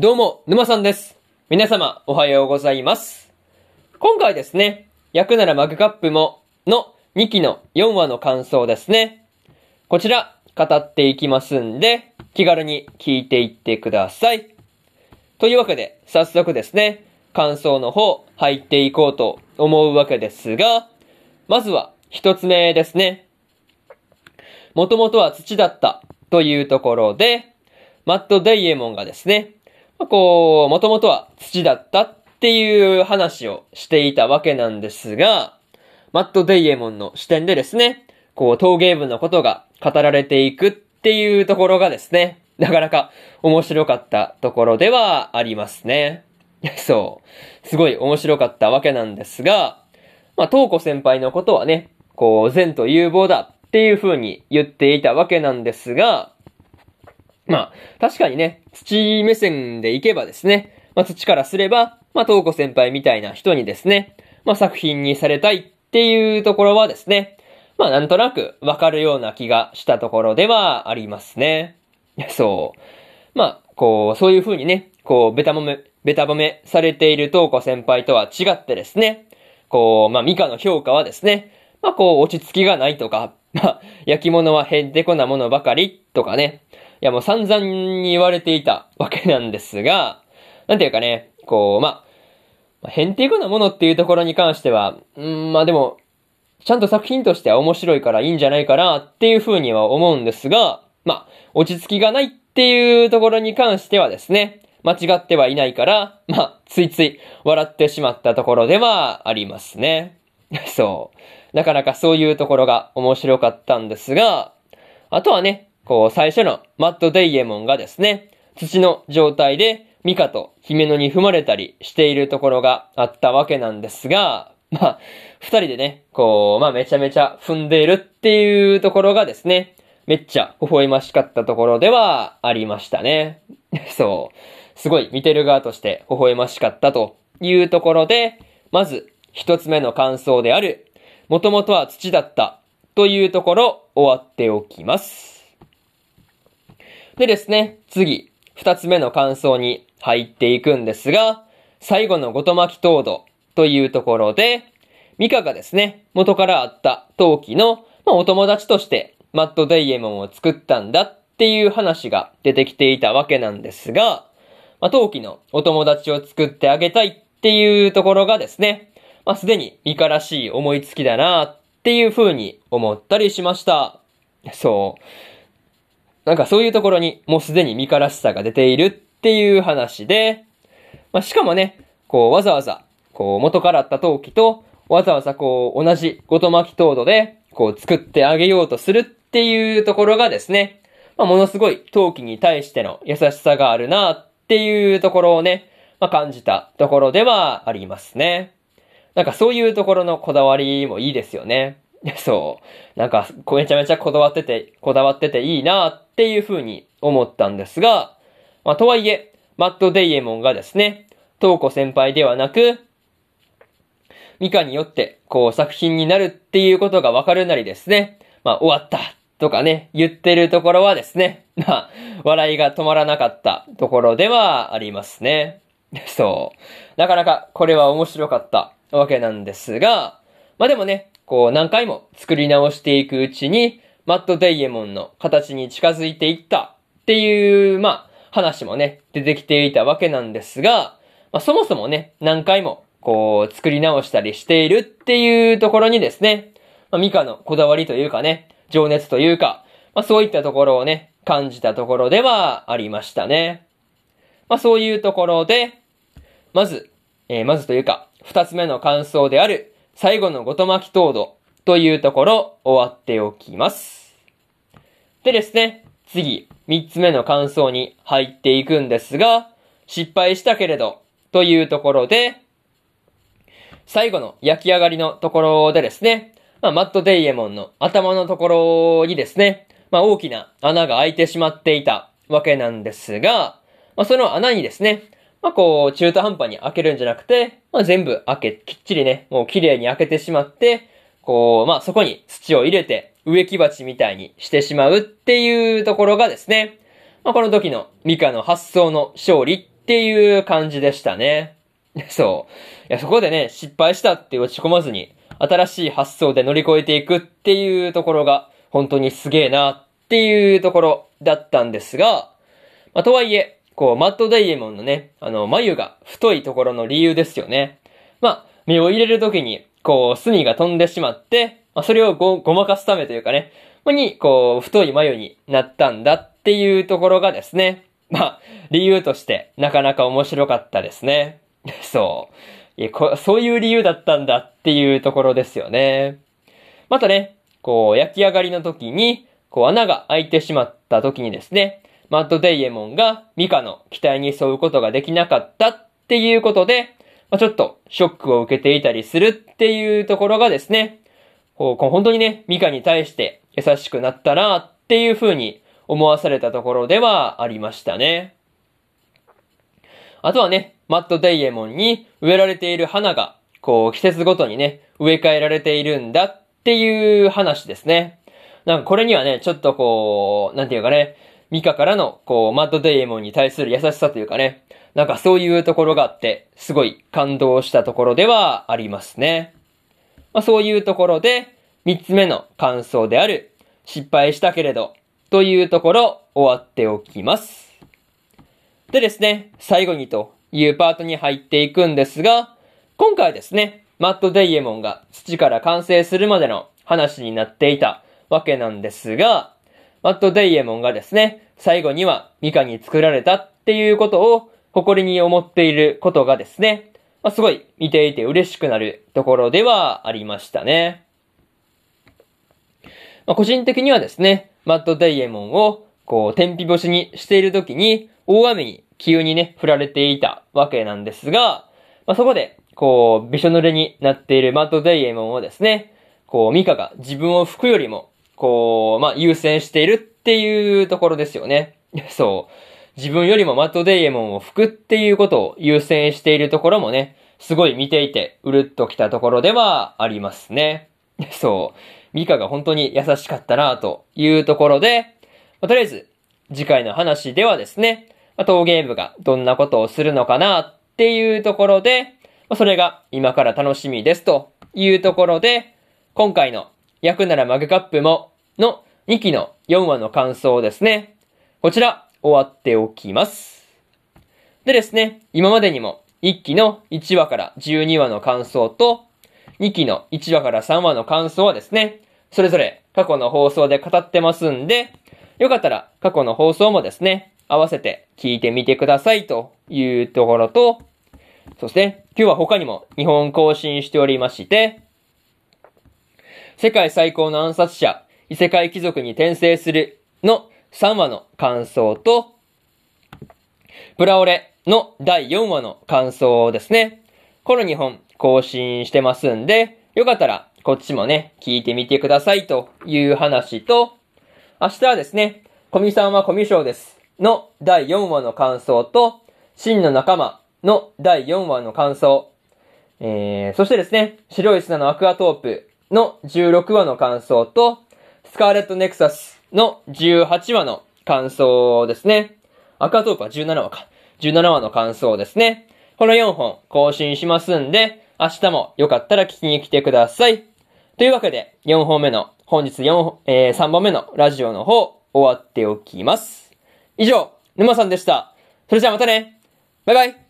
どうも、沼さんです。皆様、おはようございます。今回ですね、焼くならマグカップもの2期の4話の感想ですね。こちら、語っていきますんで、気軽に聞いていってください。というわけで、早速ですね、感想の方、入っていこうと思うわけですが、まずは、一つ目ですね。もともとは土だったというところで、マット・デイエモンがですね、こう、もともとは土だったっていう話をしていたわけなんですが、マット・デイエモンの視点でですね、こう、陶芸部のことが語られていくっていうところがですね、なかなか面白かったところではありますね。そう。すごい面白かったわけなんですが、まあ、東子先輩のことはね、こう、善と有望だっていう風に言っていたわけなんですが、まあ、確かにね、土目線でいけばですね、まあ土からすれば、まあ東子先輩みたいな人にですね、まあ作品にされたいっていうところはですね、まあなんとなくわかるような気がしたところではありますね。そう。まあ、こう、そういう風にね、こう、ベタ褒め、ベタ褒めされている東子先輩とは違ってですね、こう、まあ、ミカの評価はですね、まあ、こう、落ち着きがないとか、まあ、焼き物はへんてこなものばかりとかね、いやもう散々に言われていたわけなんですが、なんていうかね、こう、まあ、へんてこなものっていうところに関しては、うん、まあでも、ちゃんと作品としては面白いからいいんじゃないかなっていうふうには思うんですが、まあ、落ち着きがないっていうところに関してはですね、間違ってはいないから、まあ、ついつい笑ってしまったところではありますね。そう。なかなかそういうところが面白かったんですが、あとはね、こう、最初のマット・デイエモンがですね、土の状態でミカと姫野に踏まれたりしているところがあったわけなんですが、まあ、二人でね、こう、まあめちゃめちゃ踏んでいるっていうところがですね、めっちゃ微笑ましかったところではありましたね。そう。すごい見てる側として微笑ましかったというところで、まず一つ目の感想である、もともとは土だったというところ終わっておきます。でですね、次、二つ目の感想に入っていくんですが、最後のごとまき糖度というところで、ミカがですね、元からあった陶器の、まあ、お友達としてマット・デイエモンを作ったんだっていう話が出てきていたわけなんですが、まあ、陶器のお友達を作ってあげたいっていうところがですね、まあ、すでにミカらしい思いつきだなっていう風に思ったりしました。そう。なんかそういうところにもうすでにミカらしさが出ているっていう話で、まあ、しかもね、こうわざわざ、こう元からあった陶器と、わざわざこう同じごと巻き糖度で、こう作ってあげようとするっていうところがですね、まあ、ものすごい陶器に対しての優しさがあるなっていうところをね、まあ、感じたところではありますね。なんかそういうところのこだわりもいいですよね。そう。なんか、めちゃめちゃこだわってて、こだわってていいなっていう風に思ったんですが、まあ、とはいえ、マット・デイエモンがですね、東子先輩ではなく、ミカによって、こう作品になるっていうことがわかるなりですね、まあ、終わったとかね、言ってるところはですね、まあ、笑いが止まらなかったところではありますね。そう。なかなかこれは面白かったわけなんですが、まあでもね、こう何回も作り直していくうちに、マット・デイエモンの形に近づいていったっていう、まあ、話もね、出てきていたわけなんですが、まあそもそもね、何回もこう作り直したりしているっていうところにですね、まあ、ミカのこだわりというかね、情熱というか、まあそういったところをね、感じたところではありましたね。まあそういうところで、まず、えーまずというか、二つ目の感想である、最後のごと巻き糖度というところ、終わっておきます。でですね、次、三つ目の感想に入っていくんですが、失敗したけれど、というところで、最後の焼き上がりのところでですね、まあ、マット・デイエモンの頭のところにですね、まあ、大きな穴が開いてしまっていたわけなんですが、まあ、その穴にですね、まあ、こう、中途半端に開けるんじゃなくて、まあ、全部開け、きっちりね、もう綺麗に開けてしまって、こう、まあ、そこに土を入れて、植木鉢みたいにしてしまうっていうところがですね、まあ、この時のミカの発想の勝利っていう感じでしたね。そう。いや、そこでね、失敗したって落ち込まずに、新しい発想で乗り越えていくっていうところが、本当にすげえなっていうところだったんですが、まあ、とはいえ、こう、マットダイエモンのね、あの、眉が太いところの理由ですよね。まあ、目を入れるときに、こう、隅が飛んでしまって、まあ、それをご、ごまかすためというかね、まあ、に、こう、太い眉になったんだっていうところがですね、まあ、理由としてなかなか面白かったですね。そう。いこそういう理由だったんだっていうところですよね。またね、こう、焼き上がりの時に、こう、穴が開いてしまった時にですね、マット・デイエモンがミカの期待に沿うことができなかったっていうことで、まあ、ちょっとショックを受けていたりするっていうところがですね、こう本当にね、ミカに対して優しくなったなっていう風に思わされたところではありましたね。あとはね、マット・デイエモンに植えられている花が、こう、季節ごとにね、植え替えられているんだっていう話ですね。なんかこれにはね、ちょっとこう、なんていうかね、ミカからの、こう、マッド・デイエモンに対する優しさというかね、なんかそういうところがあって、すごい感動したところではありますね。まあそういうところで、三つ目の感想である、失敗したけれど、というところ、終わっておきます。でですね、最後にというパートに入っていくんですが、今回ですね、マット・デイエモンが土から完成するまでの話になっていたわけなんですが、マット・デイエモンがですね、最後にはミカに作られたっていうことを誇りに思っていることがですね、まあ、すごい見ていて嬉しくなるところではありましたね。まあ、個人的にはですね、マット・デイエモンを、こう、天日干しにしている時に、大雨に急にね、降られていたわけなんですが、まあ、そこで、こう、びしょ濡れになっているマット・デイエモンをですね、こう、ミカが自分を拭くよりも、こう、まあ、優先しているっていうところですよね。そう。自分よりもマット・デイエモンを拭くっていうことを優先しているところもね、すごい見ていて、うるっときたところではありますね。そう。ミカが本当に優しかったなというところで、まあ、とりあえず、次回の話ではですね、まあ、当ゲームがどんなことをするのかなっていうところで、まあ、それが今から楽しみですというところで、今回の焼くならマグカップもの2期の4話の感想ですね。こちら終わっておきます。でですね、今までにも1期の1話から12話の感想と2期の1話から3話の感想はですね、それぞれ過去の放送で語ってますんで、よかったら過去の放送もですね、合わせて聞いてみてくださいというところと、そして、今日は他にも日本更新しておりまして、世界最高の暗殺者、異世界貴族に転生するの3話の感想と、プラオレの第4話の感想ですね。この2本更新してますんで、よかったらこっちもね、聞いてみてくださいという話と、明日はですね、コミさんはコミュ障ですの第4話の感想と、真の仲間の第4話の感想、えー、そしてですね、白い砂のアクアトープの16話の感想と、スカーレットネクサスの18話の感想ですね。アクアトープは17話か。17話の感想ですね。この4本更新しますんで、明日もよかったら聞きに来てください。というわけで、4本目の、本日4、えー、3本目のラジオの方、終わっておきます。以上、沼さんでした。それじゃあまたねバイバイ